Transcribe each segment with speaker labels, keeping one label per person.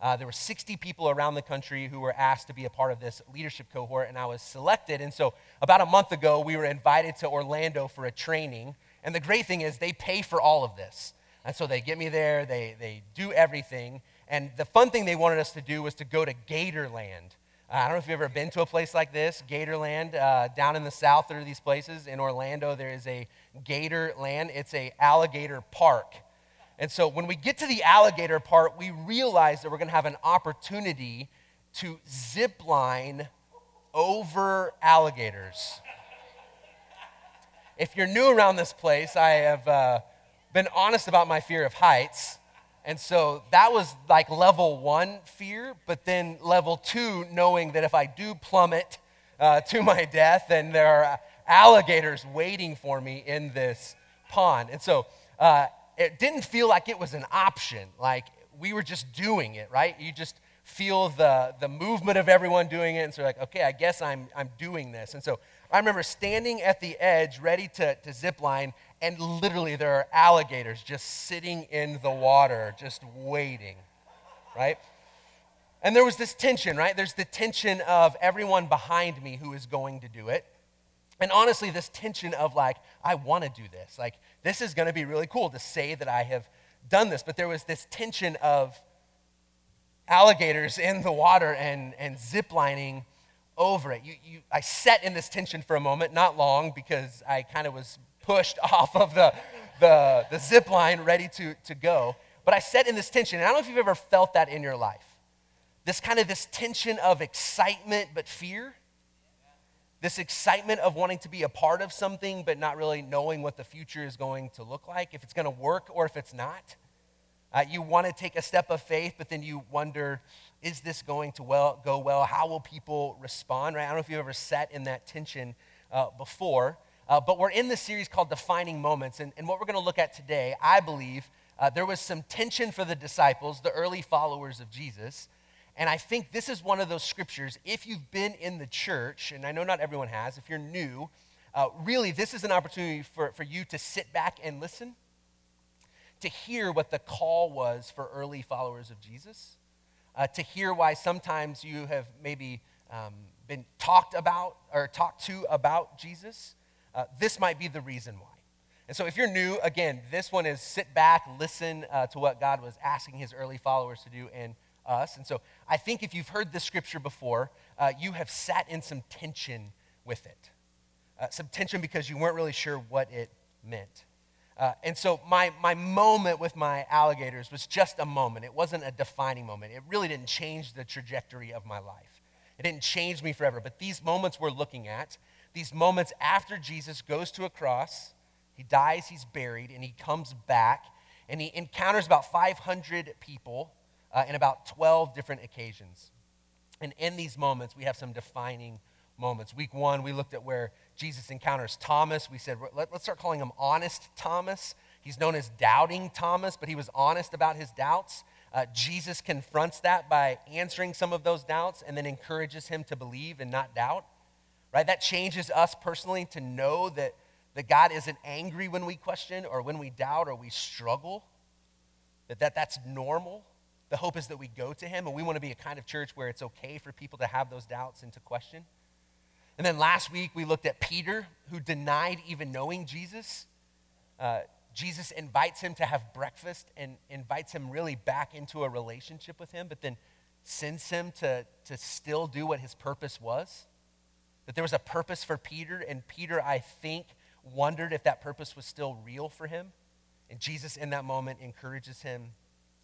Speaker 1: Uh, there were 60 people around the country who were asked to be a part of this leadership cohort, and I was selected. And so, about a month ago, we were invited to Orlando for a training. And the great thing is, they pay for all of this. And so, they get me there, they, they do everything. And the fun thing they wanted us to do was to go to Gatorland. Uh, I don't know if you've ever been to a place like this, Gatorland. Uh, down in the south, there are these places. In Orlando, there is a Gatorland. It's a alligator park. And so when we get to the alligator part, we realize that we're going to have an opportunity to zip line over alligators. If you're new around this place, I have uh, been honest about my fear of heights. And so that was like level one fear, but then level two, knowing that if I do plummet uh, to my death, then there are alligators waiting for me in this pond. And so uh, it didn't feel like it was an option. Like we were just doing it, right? You just feel the, the movement of everyone doing it. And so, like, okay, I guess I'm, I'm doing this. And so I remember standing at the edge ready to, to zip line, and literally there are alligators just sitting in the water, just waiting, right? And there was this tension, right? There's the tension of everyone behind me who is going to do it. And honestly, this tension of like, I want to do this. Like, this is going to be really cool to say that I have done this. But there was this tension of alligators in the water and, and ziplining over it. You, you, I sat in this tension for a moment, not long, because I kind of was pushed off of the, the, the zip line ready to, to go. But I sat in this tension. And I don't know if you've ever felt that in your life. This kind of this tension of excitement but fear this excitement of wanting to be a part of something but not really knowing what the future is going to look like, if it's going to work or if it's not. Uh, you want to take a step of faith, but then you wonder, is this going to well, go well? How will people respond? Right? I don't know if you've ever sat in that tension uh, before, uh, but we're in this series called Defining Moments. And, and what we're going to look at today, I believe, uh, there was some tension for the disciples, the early followers of Jesus. And I think this is one of those scriptures, if you've been in the church, and I know not everyone has, if you're new, uh, really, this is an opportunity for, for you to sit back and listen, to hear what the call was for early followers of Jesus, uh, to hear why sometimes you have maybe um, been talked about or talked to about Jesus. Uh, this might be the reason why. And so, if you're new, again, this one is sit back, listen uh, to what God was asking his early followers to do, and us. And so I think if you've heard this scripture before, uh, you have sat in some tension with it. Uh, some tension because you weren't really sure what it meant. Uh, and so my, my moment with my alligators was just a moment. It wasn't a defining moment. It really didn't change the trajectory of my life. It didn't change me forever. But these moments we're looking at, these moments after Jesus goes to a cross, he dies, he's buried, and he comes back, and he encounters about 500 people uh, in about 12 different occasions. And in these moments, we have some defining moments. Week one, we looked at where Jesus encounters Thomas. We said, Let, us start calling him Honest Thomas. He's known as Doubting Thomas, but he was honest about his doubts. Uh, Jesus confronts that by answering some of those doubts and then encourages him to believe and not doubt. Right? That changes us personally to know that, that God isn't angry when we question or when we doubt or we struggle, that, that that's normal. The hope is that we go to him, and we want to be a kind of church where it's okay for people to have those doubts and to question. And then last week, we looked at Peter, who denied even knowing Jesus. Uh, Jesus invites him to have breakfast and invites him really back into a relationship with him, but then sends him to, to still do what his purpose was. That there was a purpose for Peter, and Peter, I think, wondered if that purpose was still real for him. And Jesus, in that moment, encourages him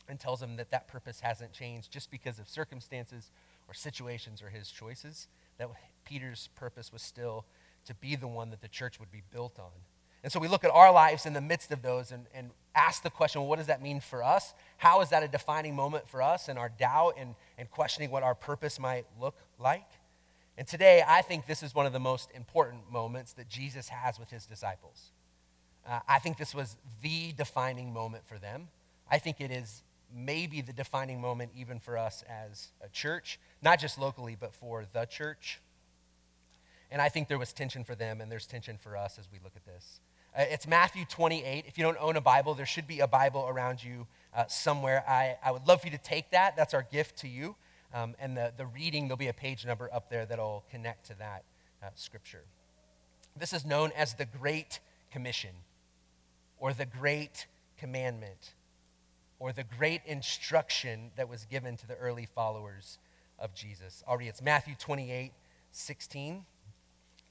Speaker 1: and tells him that that purpose hasn't changed just because of circumstances or situations or his choices, that Peter's purpose was still to be the one that the church would be built on. And so we look at our lives in the midst of those and, and ask the question well, what does that mean for us? How is that a defining moment for us and our doubt and, and questioning what our purpose might look like? And today, I think this is one of the most important moments that Jesus has with his disciples. Uh, I think this was the defining moment for them. I think it is maybe the defining moment even for us as a church, not just locally, but for the church. And I think there was tension for them, and there's tension for us as we look at this. Uh, it's Matthew 28. If you don't own a Bible, there should be a Bible around you uh, somewhere, I, I would love for you to take that. That's our gift to you. Um, and the, the reading, there'll be a page number up there that'll connect to that uh, scripture. This is known as the Great Commission or the Great Commandment or the great instruction that was given to the early followers of Jesus. Already, it's Matthew 28 16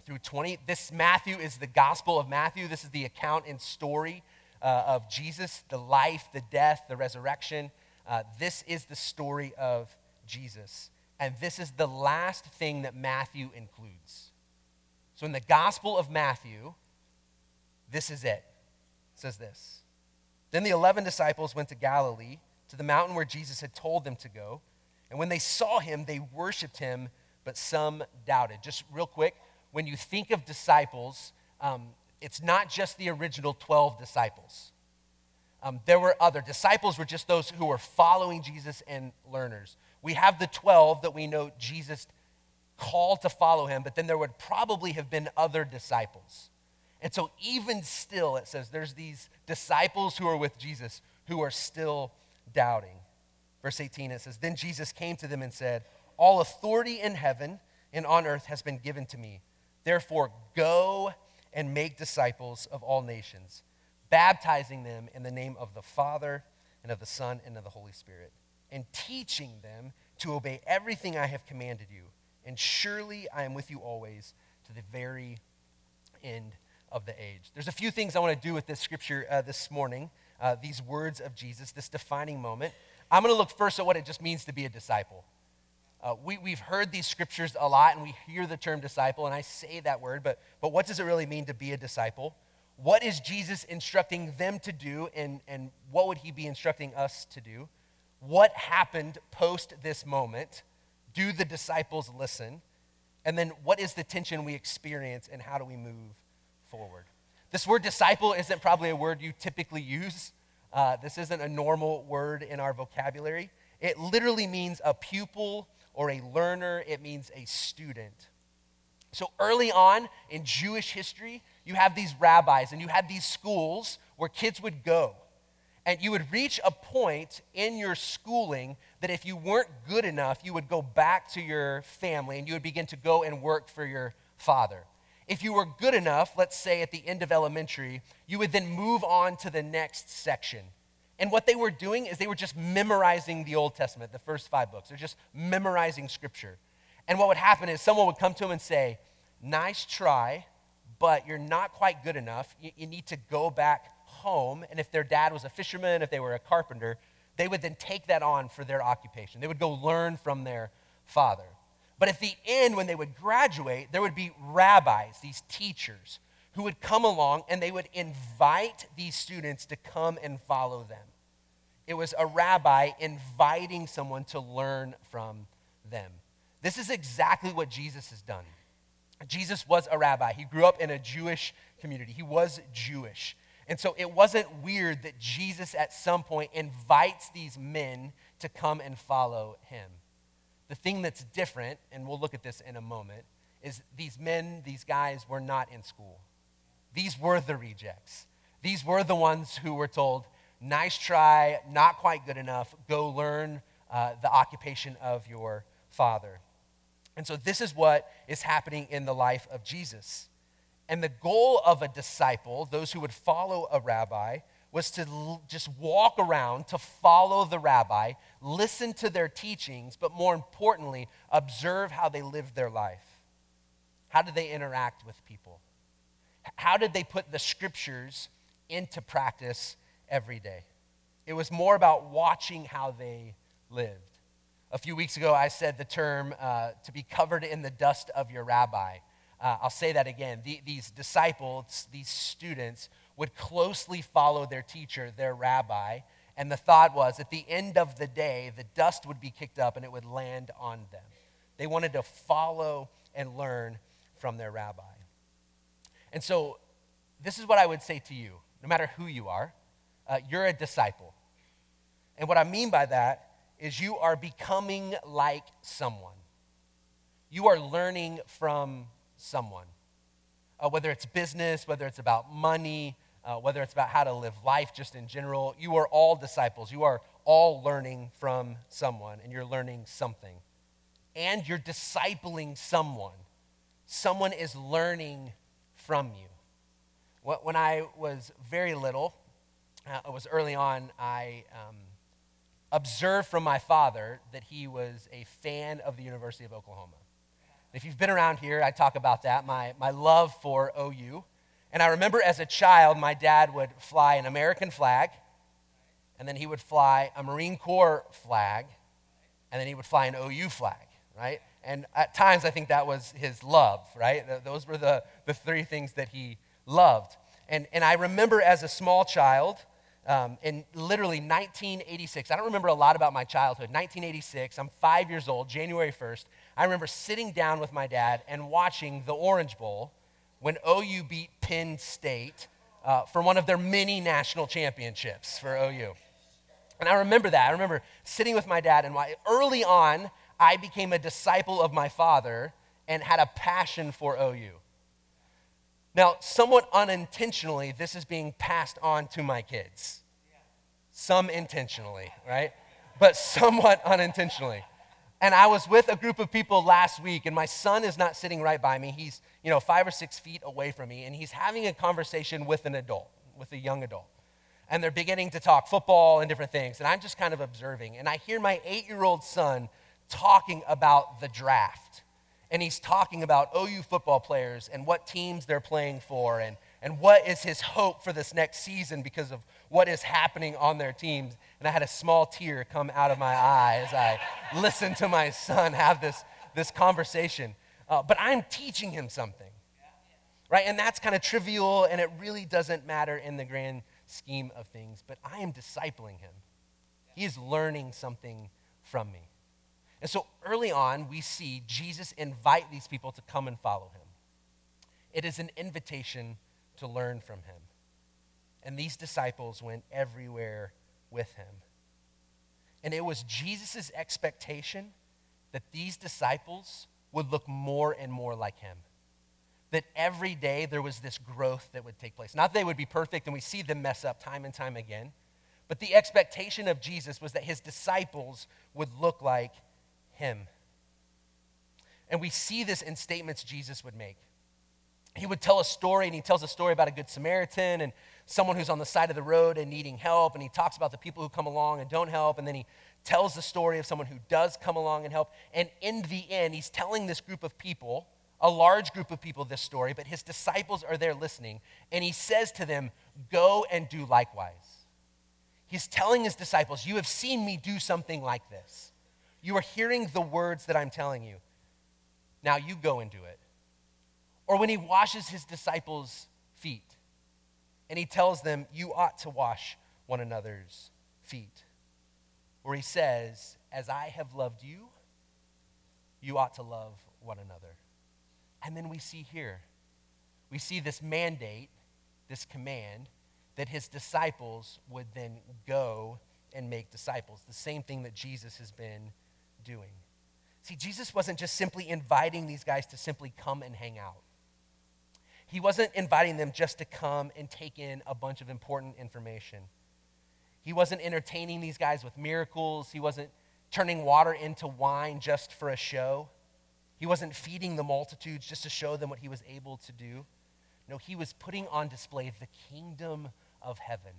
Speaker 1: through 20. This Matthew is the Gospel of Matthew. This is the account and story uh, of Jesus, the life, the death, the resurrection. Uh, this is the story of Jesus. And this is the last thing that Matthew includes. So in the Gospel of Matthew, this is it. It says this. Then the 11 disciples went to Galilee, to the mountain where Jesus had told them to go. And when they saw him, they worshiped him, but some doubted. Just real quick, when you think of disciples, um, it's not just the original 12 disciples. Um, there were other. Disciples were just those who were following Jesus and learners. We have the 12 that we know Jesus called to follow him, but then there would probably have been other disciples. And so, even still, it says there's these disciples who are with Jesus who are still doubting. Verse 18, it says, Then Jesus came to them and said, All authority in heaven and on earth has been given to me. Therefore, go and make disciples of all nations, baptizing them in the name of the Father and of the Son and of the Holy Spirit, and teaching them to obey everything I have commanded you. And surely I am with you always to the very end of the age. There's a few things I want to do with this scripture uh, this morning, uh, these words of Jesus, this defining moment. I'm going to look first at what it just means to be a disciple. Uh, we, we've heard these scriptures a lot and we hear the term disciple, and I say that word, but, but what does it really mean to be a disciple? What is Jesus instructing them to do, and, and what would he be instructing us to do? What happened post this moment? Do the disciples listen? And then what is the tension we experience, and how do we move forward? This word disciple isn't probably a word you typically use. Uh, this isn't a normal word in our vocabulary. It literally means a pupil or a learner, it means a student. So early on in Jewish history, you have these rabbis and you had these schools where kids would go. And you would reach a point in your schooling that if you weren't good enough, you would go back to your family and you would begin to go and work for your father. If you were good enough, let's say at the end of elementary, you would then move on to the next section. And what they were doing is they were just memorizing the Old Testament, the first five books. They're just memorizing scripture. And what would happen is someone would come to them and say, Nice try, but you're not quite good enough. You, you need to go back home. And if their dad was a fisherman, if they were a carpenter, they would then take that on for their occupation. They would go learn from their father. But at the end, when they would graduate, there would be rabbis, these teachers, who would come along and they would invite these students to come and follow them. It was a rabbi inviting someone to learn from them. This is exactly what Jesus has done. Jesus was a rabbi. He grew up in a Jewish community. He was Jewish. And so it wasn't weird that Jesus at some point invites these men to come and follow him. The thing that's different, and we'll look at this in a moment, is these men, these guys were not in school. These were the rejects. These were the ones who were told, nice try, not quite good enough, go learn uh, the occupation of your father. And so, this is what is happening in the life of Jesus. And the goal of a disciple, those who would follow a rabbi, was to l- just walk around, to follow the rabbi, listen to their teachings, but more importantly, observe how they lived their life. How did they interact with people? how did they put the scriptures into practice every day? It was more about watching how they lived. A few weeks ago, I said the term uh, to be covered in the dust of your rabbi. Uh, I'll say that again. The, these disciples, these students, would closely follow their teacher, their rabbi, and the thought was at the end of the day, the dust would be kicked up and it would land on them. They wanted to follow and learn from their rabbi. And so, this is what I would say to you no matter who you are, uh, you're a disciple. And what I mean by that is you are becoming like someone. You are learning from someone. Uh, whether it's business, whether it's about money, uh, whether it's about how to live life just in general. You are all disciples. You are all learning from someone, and you're learning something. And you're discipling someone. Someone is learning from you. When I was very little, uh, it was early on, I um, observed from my father that he was a fan of the University of Oklahoma. If you've been around here, I talk about that, my, my love for OU. And I remember as a child, my dad would fly an American flag, and then he would fly a Marine Corps flag, and then he would fly an OU flag, right? And at times, I think that was his love, right? Those were the, the three things that he loved. And, and I remember as a small child, um, in literally 1986, I don't remember a lot about my childhood. 1986, I'm five years old, January 1st. I remember sitting down with my dad and watching the Orange Bowl when OU beat Penn State uh, for one of their many national championships for OU. And I remember that. I remember sitting with my dad, and why, early on, I became a disciple of my father and had a passion for OU. Now, somewhat unintentionally, this is being passed on to my kids. Some intentionally, right? But somewhat unintentionally. And I was with a group of people last week, and my son is not sitting right by me. He's, you know, five or six feet away from me, and he's having a conversation with an adult, with a young adult. And they're beginning to talk football and different things. And I'm just kind of observing. And I hear my eight year old son talking about the draft and he's talking about OU football players and what teams they're playing for and, and what is his hope for this next season because of what is happening on their teams. And I had a small tear come out of my eye as I listened to my son have this, this conversation. Uh, but I'm teaching him something, right? And that's kind of trivial and it really doesn't matter in the grand scheme of things. But I am discipling him, he is learning something from me. And so early on, we see Jesus invite these people to come and follow him. It is an invitation to learn from him. And these disciples went everywhere with him. And it was Jesus' expectation that these disciples would look more and more like him. That every day there was this growth that would take place. Not that they would be perfect, and we see them mess up time and time again, but the expectation of Jesus was that his disciples would look like him. And we see this in statements Jesus would make. He would tell a story, and he tells a story about a good Samaritan and someone who's on the side of the road and needing help. And he talks about the people who come along and don't help. And then he tells the story of someone who does come along and help. And in the end, he's telling this group of people, a large group of people, this story, but his disciples are there listening. And he says to them, Go and do likewise. He's telling his disciples, You have seen me do something like this. You are hearing the words that I'm telling you. Now you go and do it. Or when he washes his disciples' feet and he tells them, You ought to wash one another's feet. Or he says, As I have loved you, you ought to love one another. And then we see here, we see this mandate, this command, that his disciples would then go and make disciples. The same thing that Jesus has been doing. See, Jesus wasn't just simply inviting these guys to simply come and hang out. He wasn't inviting them just to come and take in a bunch of important information. He wasn't entertaining these guys with miracles. He wasn't turning water into wine just for a show. He wasn't feeding the multitudes just to show them what he was able to do. No, he was putting on display the kingdom of heaven.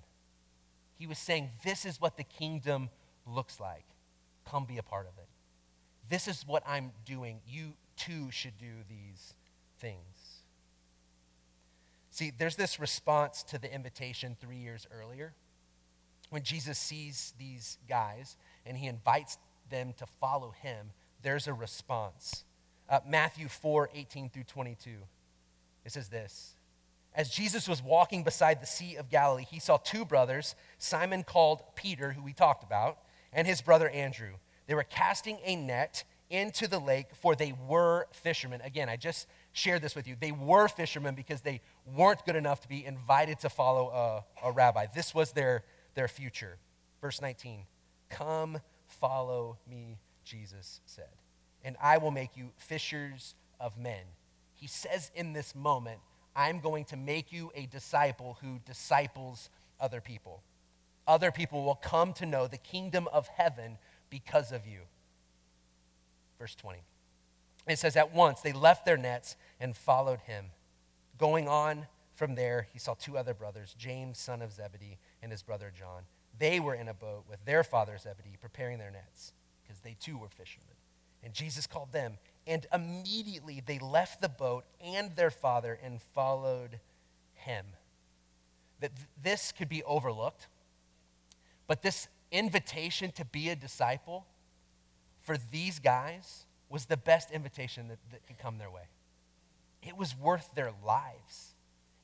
Speaker 1: He was saying, This is what the kingdom looks like. Come be a part of it. This is what I'm doing. You too should do these things. See, there's this response to the invitation three years earlier when Jesus sees these guys and he invites them to follow him. There's a response. Uh, Matthew 4 18 through 22. It says this As Jesus was walking beside the Sea of Galilee, he saw two brothers, Simon called Peter, who we talked about, and his brother Andrew they were casting a net into the lake, for they were fishermen. Again, I just shared this with you. They were fishermen because they weren't good enough to be invited to follow a, a rabbi. This was their, their future. Verse 19 Come, follow me, Jesus said, and I will make you fishers of men. He says in this moment, I'm going to make you a disciple who disciples other people. Other people will come to know the kingdom of heaven because of you. Verse 20. It says, At once they left their nets and followed him. Going on from there, he saw two other brothers, James, son of Zebedee, and his brother John. They were in a boat with their father Zebedee, preparing their nets, because they too were fishermen. And Jesus called them, and immediately they left the boat and their father and followed him. That this could be overlooked, but this invitation to be a disciple for these guys was the best invitation that, that could come their way. It was worth their lives.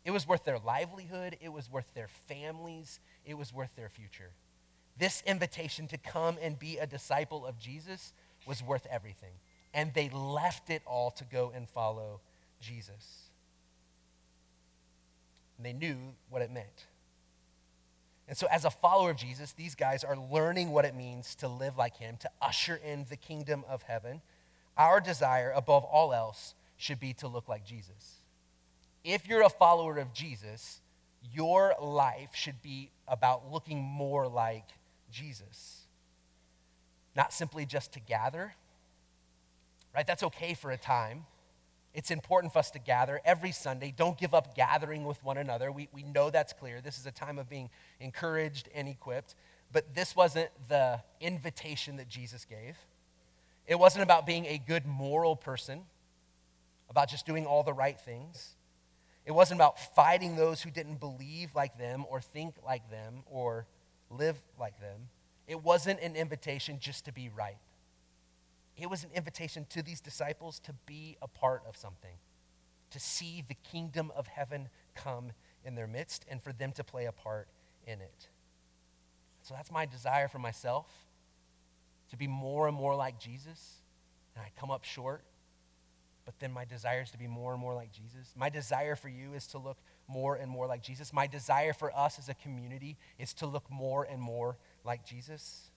Speaker 1: It was worth their livelihood. It was worth their families. It was worth their future. This invitation to come and be a disciple of Jesus was worth everything. And they left it all to go and follow Jesus. And they knew what it meant. And so, as a follower of Jesus, these guys are learning what it means to live like him, to usher in the kingdom of heaven. Our desire, above all else, should be to look like Jesus. If you're a follower of Jesus, your life should be about looking more like Jesus. Not simply just to gather, right? That's okay for a time. It's important for us to gather every Sunday. Don't give up gathering with one another. We, we know that's clear. This is a time of being encouraged and equipped. But this wasn't the invitation that Jesus gave. It wasn't about being a good moral person, about just doing all the right things. It wasn't about fighting those who didn't believe like them or think like them or live like them. It wasn't an invitation just to be right. It was an invitation to these disciples to be a part of something, to see the kingdom of heaven come in their midst and for them to play a part in it. So that's my desire for myself to be more and more like Jesus. And I come up short but then my desire is to be more and more like Jesus. My desire for you is to look more and more like Jesus. My desire for us as a community is to look more and more like Jesus.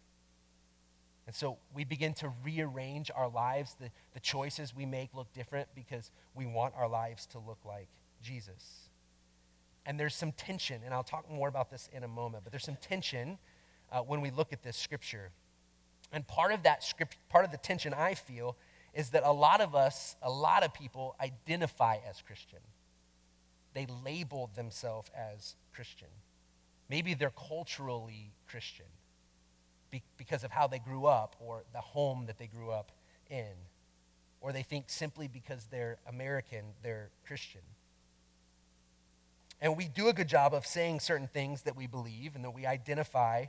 Speaker 1: And so we begin to rearrange our lives. The, the choices we make look different because we want our lives to look like Jesus. And there's some tension, and I'll talk more about this in a moment, but there's some tension uh, when we look at this scripture. And part of that script, part of the tension I feel is that a lot of us, a lot of people identify as Christian. They label themselves as Christian. Maybe they're culturally Christian because of how they grew up or the home that they grew up in. Or they think simply because they're American, they're Christian. And we do a good job of saying certain things that we believe and that we identify,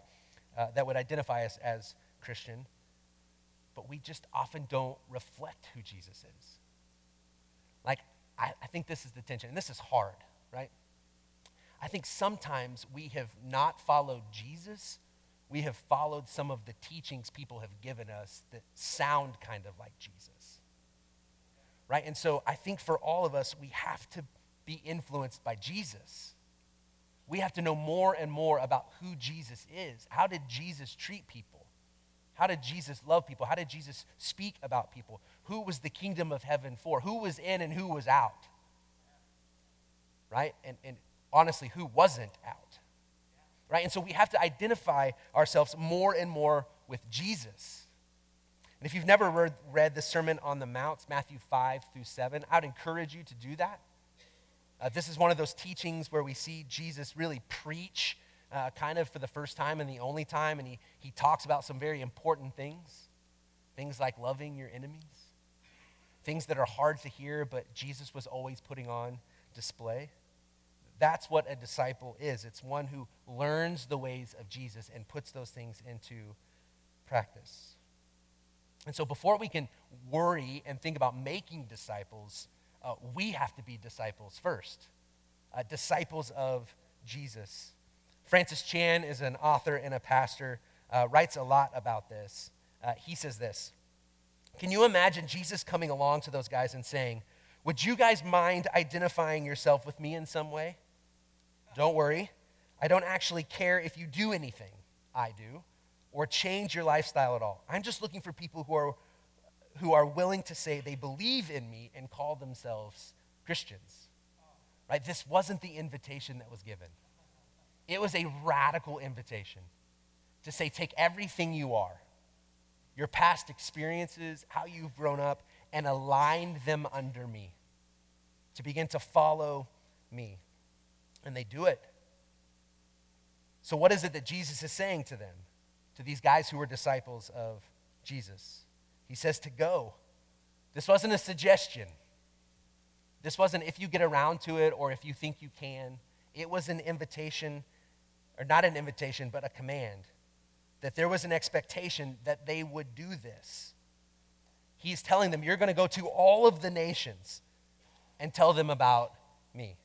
Speaker 1: uh, that would identify us as Christian but we just often don't reflect who Jesus is. Like, I, I think this is the tension, and this is hard, right? I think sometimes we have not followed Jesus. We have followed some of the teachings people have given us that sound kind of like Jesus. Right? And so I think for all of us, we have to be influenced by Jesus. We have to know more and more about who Jesus is. How did Jesus treat people? How did Jesus love people? How did Jesus speak about people? Who was the kingdom of heaven for? Who was in and who was out? Right? And, and honestly, who wasn't out? Right? And so we have to identify ourselves more and more with Jesus. And if you've never read, read the Sermon on the Mount, Matthew 5 through 7, I would encourage you to do that. Uh, this is one of those teachings where we see Jesus really preach uh, kind of for the first time and the only time, and he, he talks about some very important things. Things like loving your enemies, things that are hard to hear, but Jesus was always putting on display. That's what a disciple is it's one who learns the ways of Jesus and puts those things into practice. And so, before we can worry and think about making disciples, uh, we have to be disciples first. Uh, disciples of Jesus. Francis Chan is an author and a pastor, uh, writes a lot about this. Uh, he says this Can you imagine Jesus coming along to those guys and saying, Would you guys mind identifying yourself with me in some way? Don't worry. I don't actually care if you do anything. I do. Or change your lifestyle at all. I'm just looking for people who are, who are willing to say they believe in me and call themselves Christians. right? This wasn't the invitation that was given. It was a radical invitation to say, take everything you are, your past experiences, how you've grown up, and align them under me, to begin to follow me. And they do it. So, what is it that Jesus is saying to them, to these guys who were disciples of Jesus? He says to go. This wasn't a suggestion. This wasn't if you get around to it or if you think you can. It was an invitation, or not an invitation, but a command. That there was an expectation that they would do this. He's telling them, You're going to go to all of the nations and tell them about me.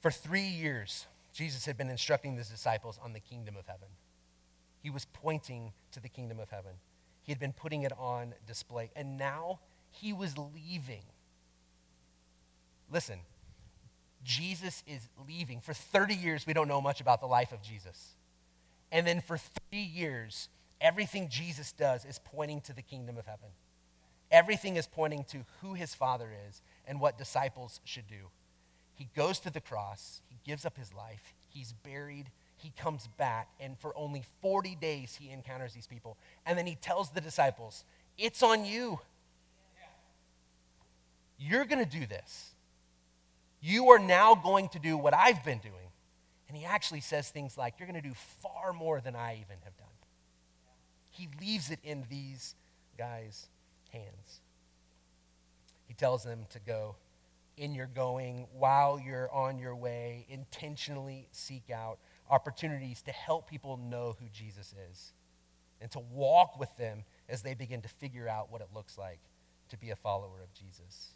Speaker 1: For three years, Jesus had been instructing his disciples on the kingdom of heaven. He was pointing to the kingdom of heaven. He had been putting it on display. And now he was leaving. Listen, Jesus is leaving. For 30 years, we don't know much about the life of Jesus. And then for three years, everything Jesus does is pointing to the kingdom of heaven. Everything is pointing to who his Father is and what disciples should do. He goes to the cross, he gives up his life, he's buried, he comes back, and for only 40 days he encounters these people. And then he tells the disciples, It's on you. You're going to do this. You are now going to do what I've been doing. And he actually says things like, You're going to do far more than I even have done. He leaves it in these guys' hands. He tells them to go in your going, while you're on your way, intentionally seek out opportunities to help people know who Jesus is and to walk with them as they begin to figure out what it looks like to be a follower of Jesus.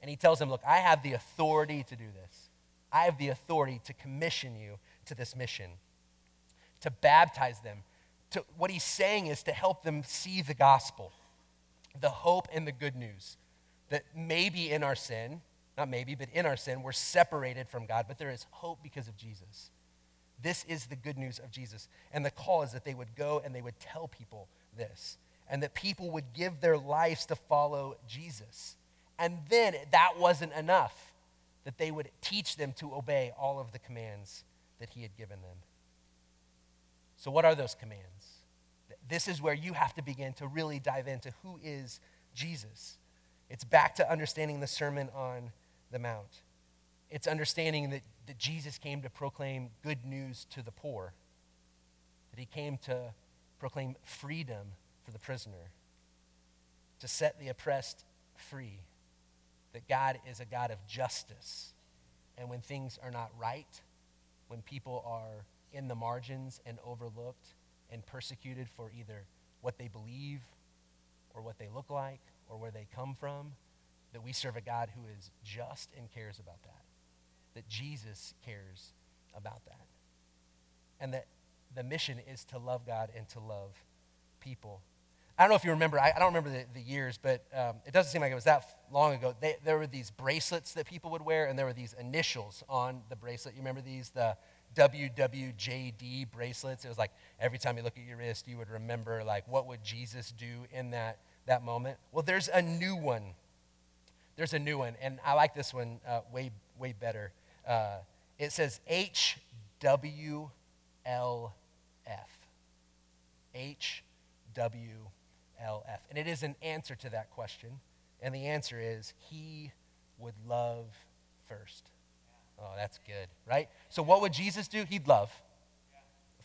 Speaker 1: And he tells them, Look, I have the authority to do this. I have the authority to commission you to this mission, to baptize them. To, what he's saying is to help them see the gospel, the hope and the good news that maybe in our sin, not maybe, but in our sin, we're separated from God, but there is hope because of Jesus. This is the good news of Jesus. And the call is that they would go and they would tell people this, and that people would give their lives to follow Jesus. And then that wasn't enough, that they would teach them to obey all of the commands that he had given them. So, what are those commands? This is where you have to begin to really dive into who is Jesus. It's back to understanding the Sermon on the Mount. It's understanding that, that Jesus came to proclaim good news to the poor, that he came to proclaim freedom for the prisoner, to set the oppressed free, that God is a God of justice. And when things are not right, when people are in the margins and overlooked and persecuted for either what they believe or what they look like or where they come from, that we serve a God who is just and cares about that. That Jesus cares about that. And that the mission is to love God and to love people. I don't know if you remember, I, I don't remember the, the years, but um, it doesn't seem like it was that long ago. They, there were these bracelets that people would wear, and there were these initials on the bracelet. You remember these? The WWJD bracelets. It was like every time you look at your wrist, you would remember, like, what would Jesus do in that, that moment? Well, there's a new one there's a new one, and I like this one uh, way, way better. Uh, it says HWLF. HWLF. And it is an answer to that question. And the answer is He would love first. Oh, that's good, right? So, what would Jesus do? He'd love.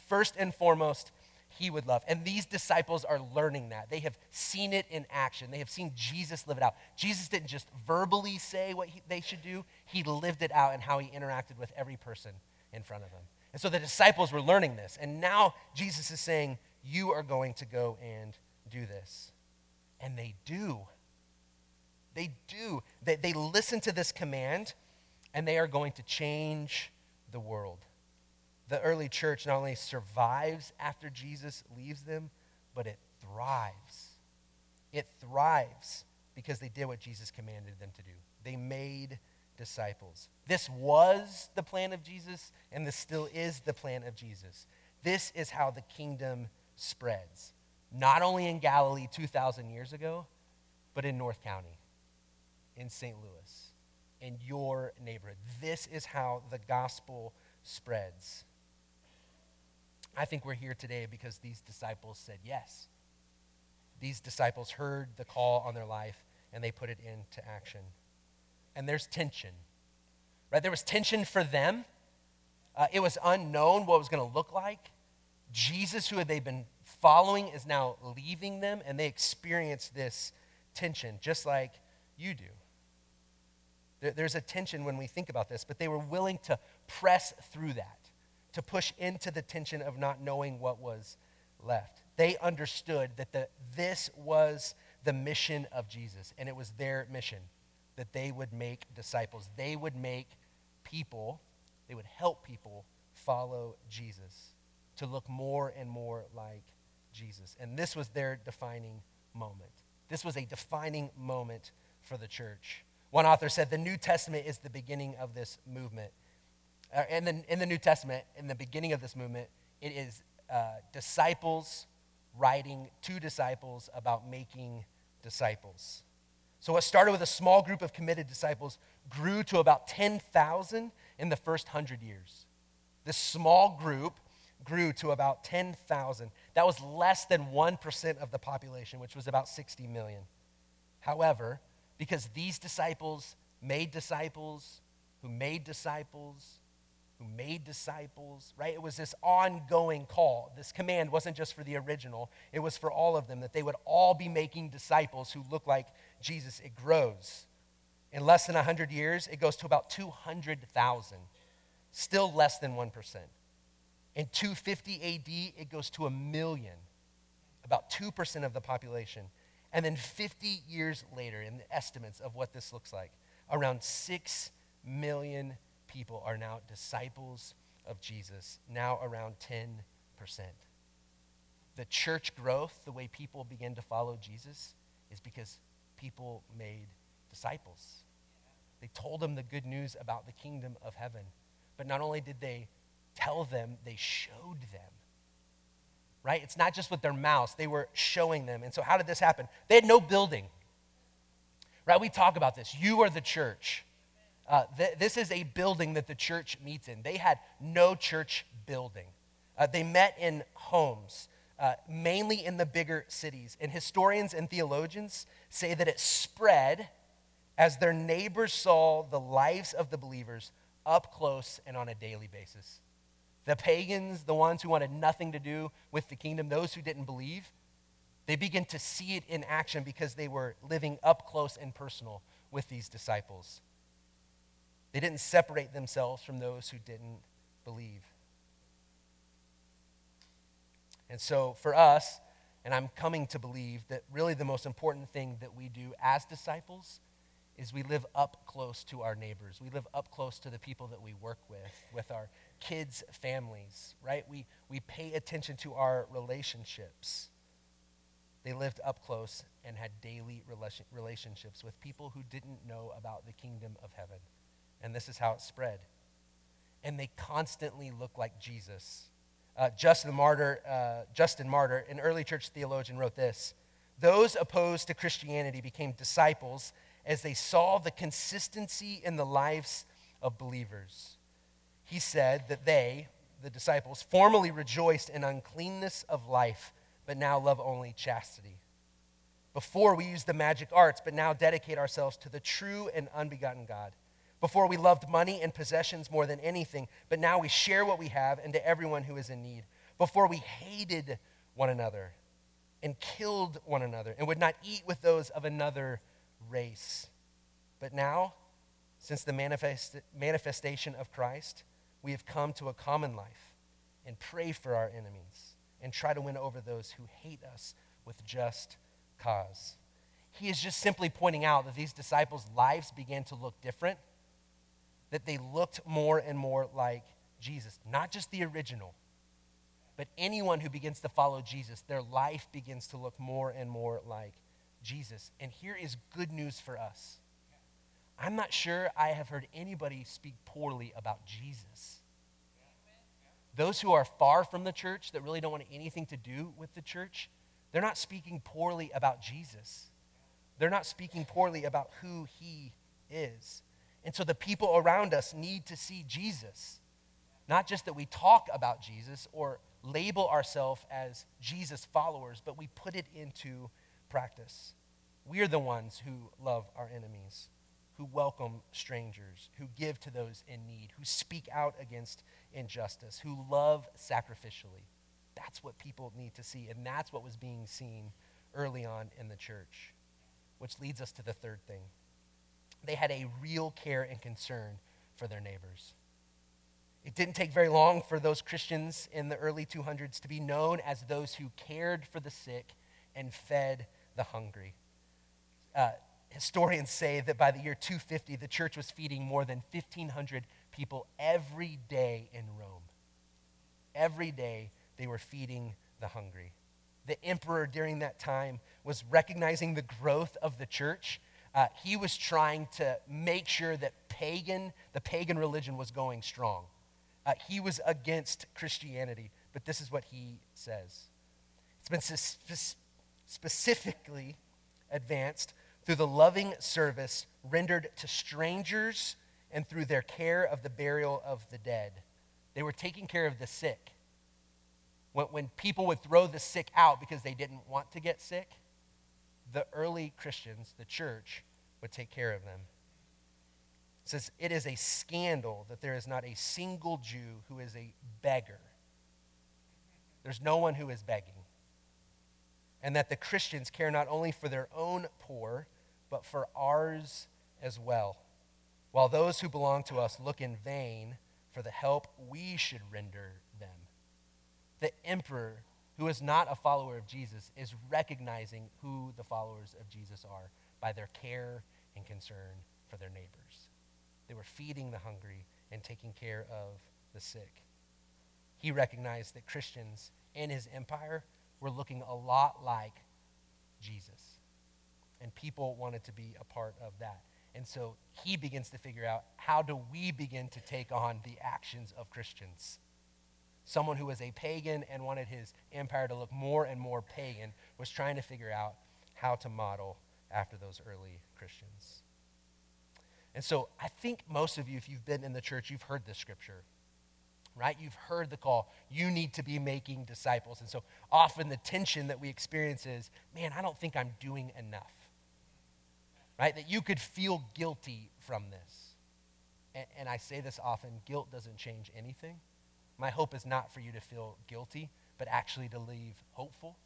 Speaker 1: First and foremost, he would love. And these disciples are learning that. They have seen it in action. They have seen Jesus live it out. Jesus didn't just verbally say what he, they should do, he lived it out in how he interacted with every person in front of him. And so the disciples were learning this. And now Jesus is saying, You are going to go and do this. And they do. They do. They, they listen to this command, and they are going to change the world the early church not only survives after Jesus leaves them, but it thrives. It thrives because they did what Jesus commanded them to do. They made disciples. This was the plan of Jesus, and this still is the plan of Jesus. This is how the kingdom spreads, not only in Galilee 2,000 years ago, but in North County. in St. Louis, in your neighborhood. This is how the gospel spreads. I think we're here today because these disciples said yes. These disciples heard the call on their life and they put it into action. And there's tension, right? There was tension for them. Uh, it was unknown what was going to look like. Jesus, who had they been following, is now leaving them, and they experience this tension, just like you do. There, there's a tension when we think about this, but they were willing to press through that, to push into the tension of not knowing what was left. They understood that the, this was the mission of Jesus, and it was their mission that they would make disciples. They would make people, they would help people follow Jesus to look more and more like Jesus. And this was their defining moment. This was a defining moment for the church. One author said the New Testament is the beginning of this movement. Uh, in, the, in the New Testament, in the beginning of this movement, it is uh, disciples writing to disciples about making disciples. So, what started with a small group of committed disciples grew to about 10,000 in the first hundred years. This small group grew to about 10,000. That was less than 1% of the population, which was about 60 million. However, because these disciples made disciples who made disciples who made disciples, right? It was this ongoing call. This command wasn't just for the original, it was for all of them that they would all be making disciples who look like Jesus. It grows. In less than 100 years, it goes to about 200,000, still less than 1%. In 250 AD, it goes to a million, about 2% of the population. And then 50 years later, in the estimates of what this looks like, around 6 million people are now disciples of Jesus, now around 10%. The church growth, the way people begin to follow Jesus, is because people made disciples. They told them the good news about the kingdom of heaven. But not only did they tell them, they showed them. Right? It's not just with their mouths, they were showing them. And so, how did this happen? They had no building. Right? We talk about this. You are the church. Uh, th- this is a building that the church meets in. They had no church building. Uh, they met in homes, uh, mainly in the bigger cities. And historians and theologians say that it spread as their neighbors saw the lives of the believers up close and on a daily basis. The pagans, the ones who wanted nothing to do with the kingdom, those who didn't believe, they begin to see it in action because they were living up close and personal with these disciples. They didn't separate themselves from those who didn't believe. And so for us, and I'm coming to believe that really the most important thing that we do as disciples is we live up close to our neighbors. We live up close to the people that we work with, with our kids' families, right? We, we pay attention to our relationships. They lived up close and had daily relationships with people who didn't know about the kingdom of heaven and this is how it spread. And they constantly look like Jesus. Uh, Justin Martyr, uh, Justin Martyr, an early church theologian, wrote this: "Those opposed to Christianity became disciples as they saw the consistency in the lives of believers." He said that they, the disciples, formerly rejoiced in uncleanness of life, but now love only chastity. Before we used the magic arts, but now dedicate ourselves to the true and unbegotten God. Before we loved money and possessions more than anything, but now we share what we have and to everyone who is in need. Before we hated one another and killed one another and would not eat with those of another race. But now, since the manifest, manifestation of Christ, we have come to a common life and pray for our enemies and try to win over those who hate us with just cause. He is just simply pointing out that these disciples' lives began to look different that they looked more and more like Jesus. Not just the original, but anyone who begins to follow Jesus, their life begins to look more and more like Jesus. And here is good news for us. I'm not sure I have heard anybody speak poorly about Jesus. Those who are far from the church, that really don't want anything to do with the church, they're not speaking poorly about Jesus. They're not speaking poorly about who he is. And so the people around us need to see Jesus. Not just that we talk about Jesus or label ourselves as Jesus followers, but we put it into practice. We are the ones who love our enemies, who welcome strangers, who give to those in need, who speak out against injustice, who love sacrificially. That's what people need to see, and that's what was being seen early on in the church. Which leads us to the third thing. They had a real care and concern for their neighbors. It didn't take very long for those Christians in the early 200s to be known as those who cared for the sick and fed the hungry. Uh, historians say that by the year 250, the church was feeding more than 1,500 people every day in Rome. Every day, they were feeding the hungry. The emperor during that time was recognizing the growth of the church. Uh, he was trying to make sure that pagan, the pagan religion was going strong. Uh, he was against Christianity, but this is what he says. It's been spe- specifically advanced through the loving service rendered to strangers and through their care of the burial of the dead. They were taking care of the sick. When, when people would throw the sick out because they didn't want to get sick, the early Christians, the church, would take care of them. It says, It is a scandal that there is not a single Jew who is a beggar. There's no one who is begging. And that the Christians care not only for their own poor, but for ours as well. While those who belong to us look in vain for the help we should render them. The emperor, who is not a follower of Jesus, is recognizing who the followers of Jesus are by their care and concern for their neighbors. They were feeding the hungry and taking care of the sick. He recognized that Christians in his empire were looking a lot like Jesus. And people wanted to be a part of that. And so he begins to figure out how do we begin to take on the actions of Christians? Someone who was a pagan and wanted his empire to look more and more pagan was trying to figure out how to model after those early Christians. And so I think most of you, if you've been in the church, you've heard this scripture, right? You've heard the call. You need to be making disciples. And so often the tension that we experience is, man, I don't think I'm doing enough, right? That you could feel guilty from this. And, and I say this often guilt doesn't change anything. My hope is not for you to feel guilty, but actually to leave hopeful,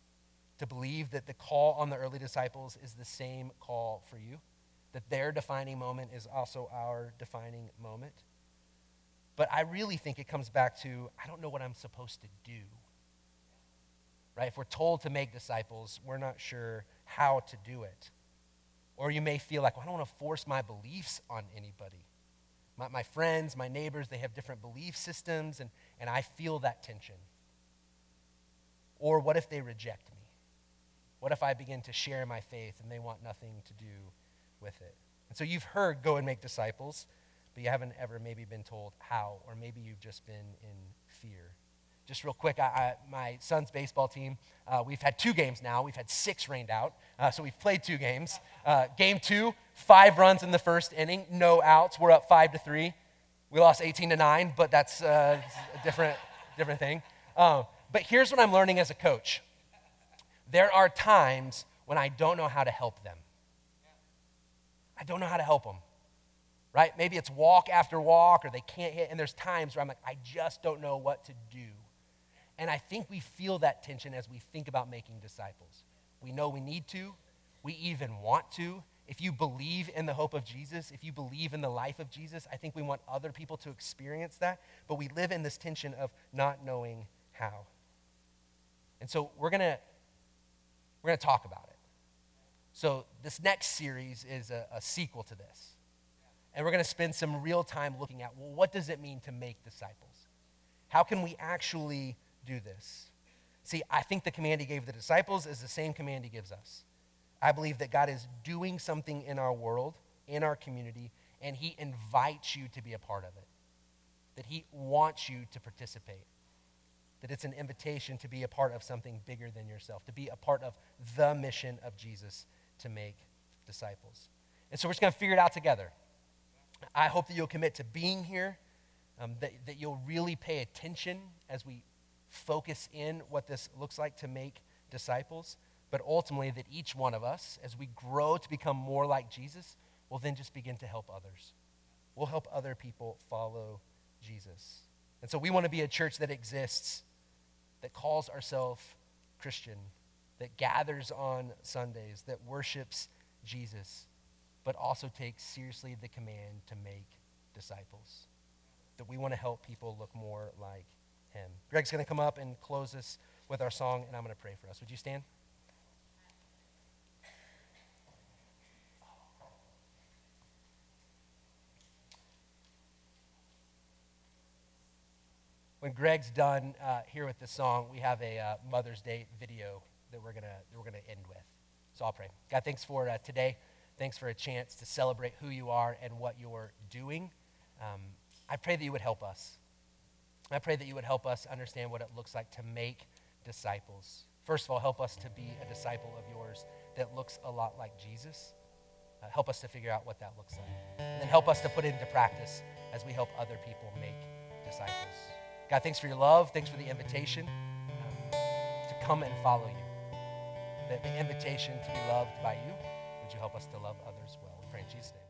Speaker 1: to believe that the call on the early disciples is the same call for you that their defining moment is also our defining moment. But I really think it comes back to I don't know what I'm supposed to do. Right? If we're told to make disciples, we're not sure how to do it. Or you may feel like, well, I don't want to force my beliefs on anybody. My, my friends, my neighbors, they have different belief systems, and, and I feel that tension. Or what if they reject me? What if I begin to share my faith and they want nothing to do with it. And so you've heard go and make disciples, but you haven't ever maybe been told how, or maybe you've just been in fear. Just real quick, I, I, my son's baseball team, uh, we've had two games now. We've had six rained out, uh, so we've played two games. Uh, game two, five runs in the first inning, no outs. We're up five to three. We lost 18 to nine, but that's uh, a different, different thing. Uh, but here's what I'm learning as a coach there are times when I don't know how to help them. I don't know how to help them. Right? Maybe it's walk after walk or they can't hit. And there's times where I'm like, I just don't know what to do. And I think we feel that tension as we think about making disciples. We know we need to, we even want to. If you believe in the hope of Jesus, if you believe in the life of Jesus, I think we want other people to experience that. But we live in this tension of not knowing how. And so we're going to we're going to talk about it. So, this next series is a, a sequel to this. And we're going to spend some real time looking at well, what does it mean to make disciples? How can we actually do this? See, I think the command he gave the disciples is the same command he gives us. I believe that God is doing something in our world, in our community, and he invites you to be a part of it. That he wants you to participate. That it's an invitation to be a part of something bigger than yourself, to be a part of the mission of Jesus to make disciples. And so we're just going to figure it out together. I hope that you'll commit to being here, um, that, that you'll really pay attention as we focus in what this looks like to make disciples, but ultimately that each one of us, as we grow to become more like Jesus, will then just begin to help others. We'll help other people follow Jesus. And so we want to be a church that exists, that calls ourselves Christian, that gathers on Sundays, that worships Jesus, but also take seriously the command to make disciples. That we want to help people look more like him. Greg's going to come up and close us with our song, and I'm going to pray for us. Would you stand? When Greg's done uh, here with the song, we have a uh, Mother's Day video that we're gonna we're gonna end with. So I'll pray. God, thanks for uh, today. Thanks for a chance to celebrate who you are and what you're doing. Um, I pray that you would help us. I pray that you would help us understand what it looks like to make disciples. First of all, help us to be a disciple of yours that looks a lot like Jesus. Uh, help us to figure out what that looks like. And then help us to put it into practice as we help other people make disciples. God, thanks for your love. Thanks for the invitation um, to come and follow you. The, the invitation to be loved by you. Would you help us to love others well? We pray in Jesus' name.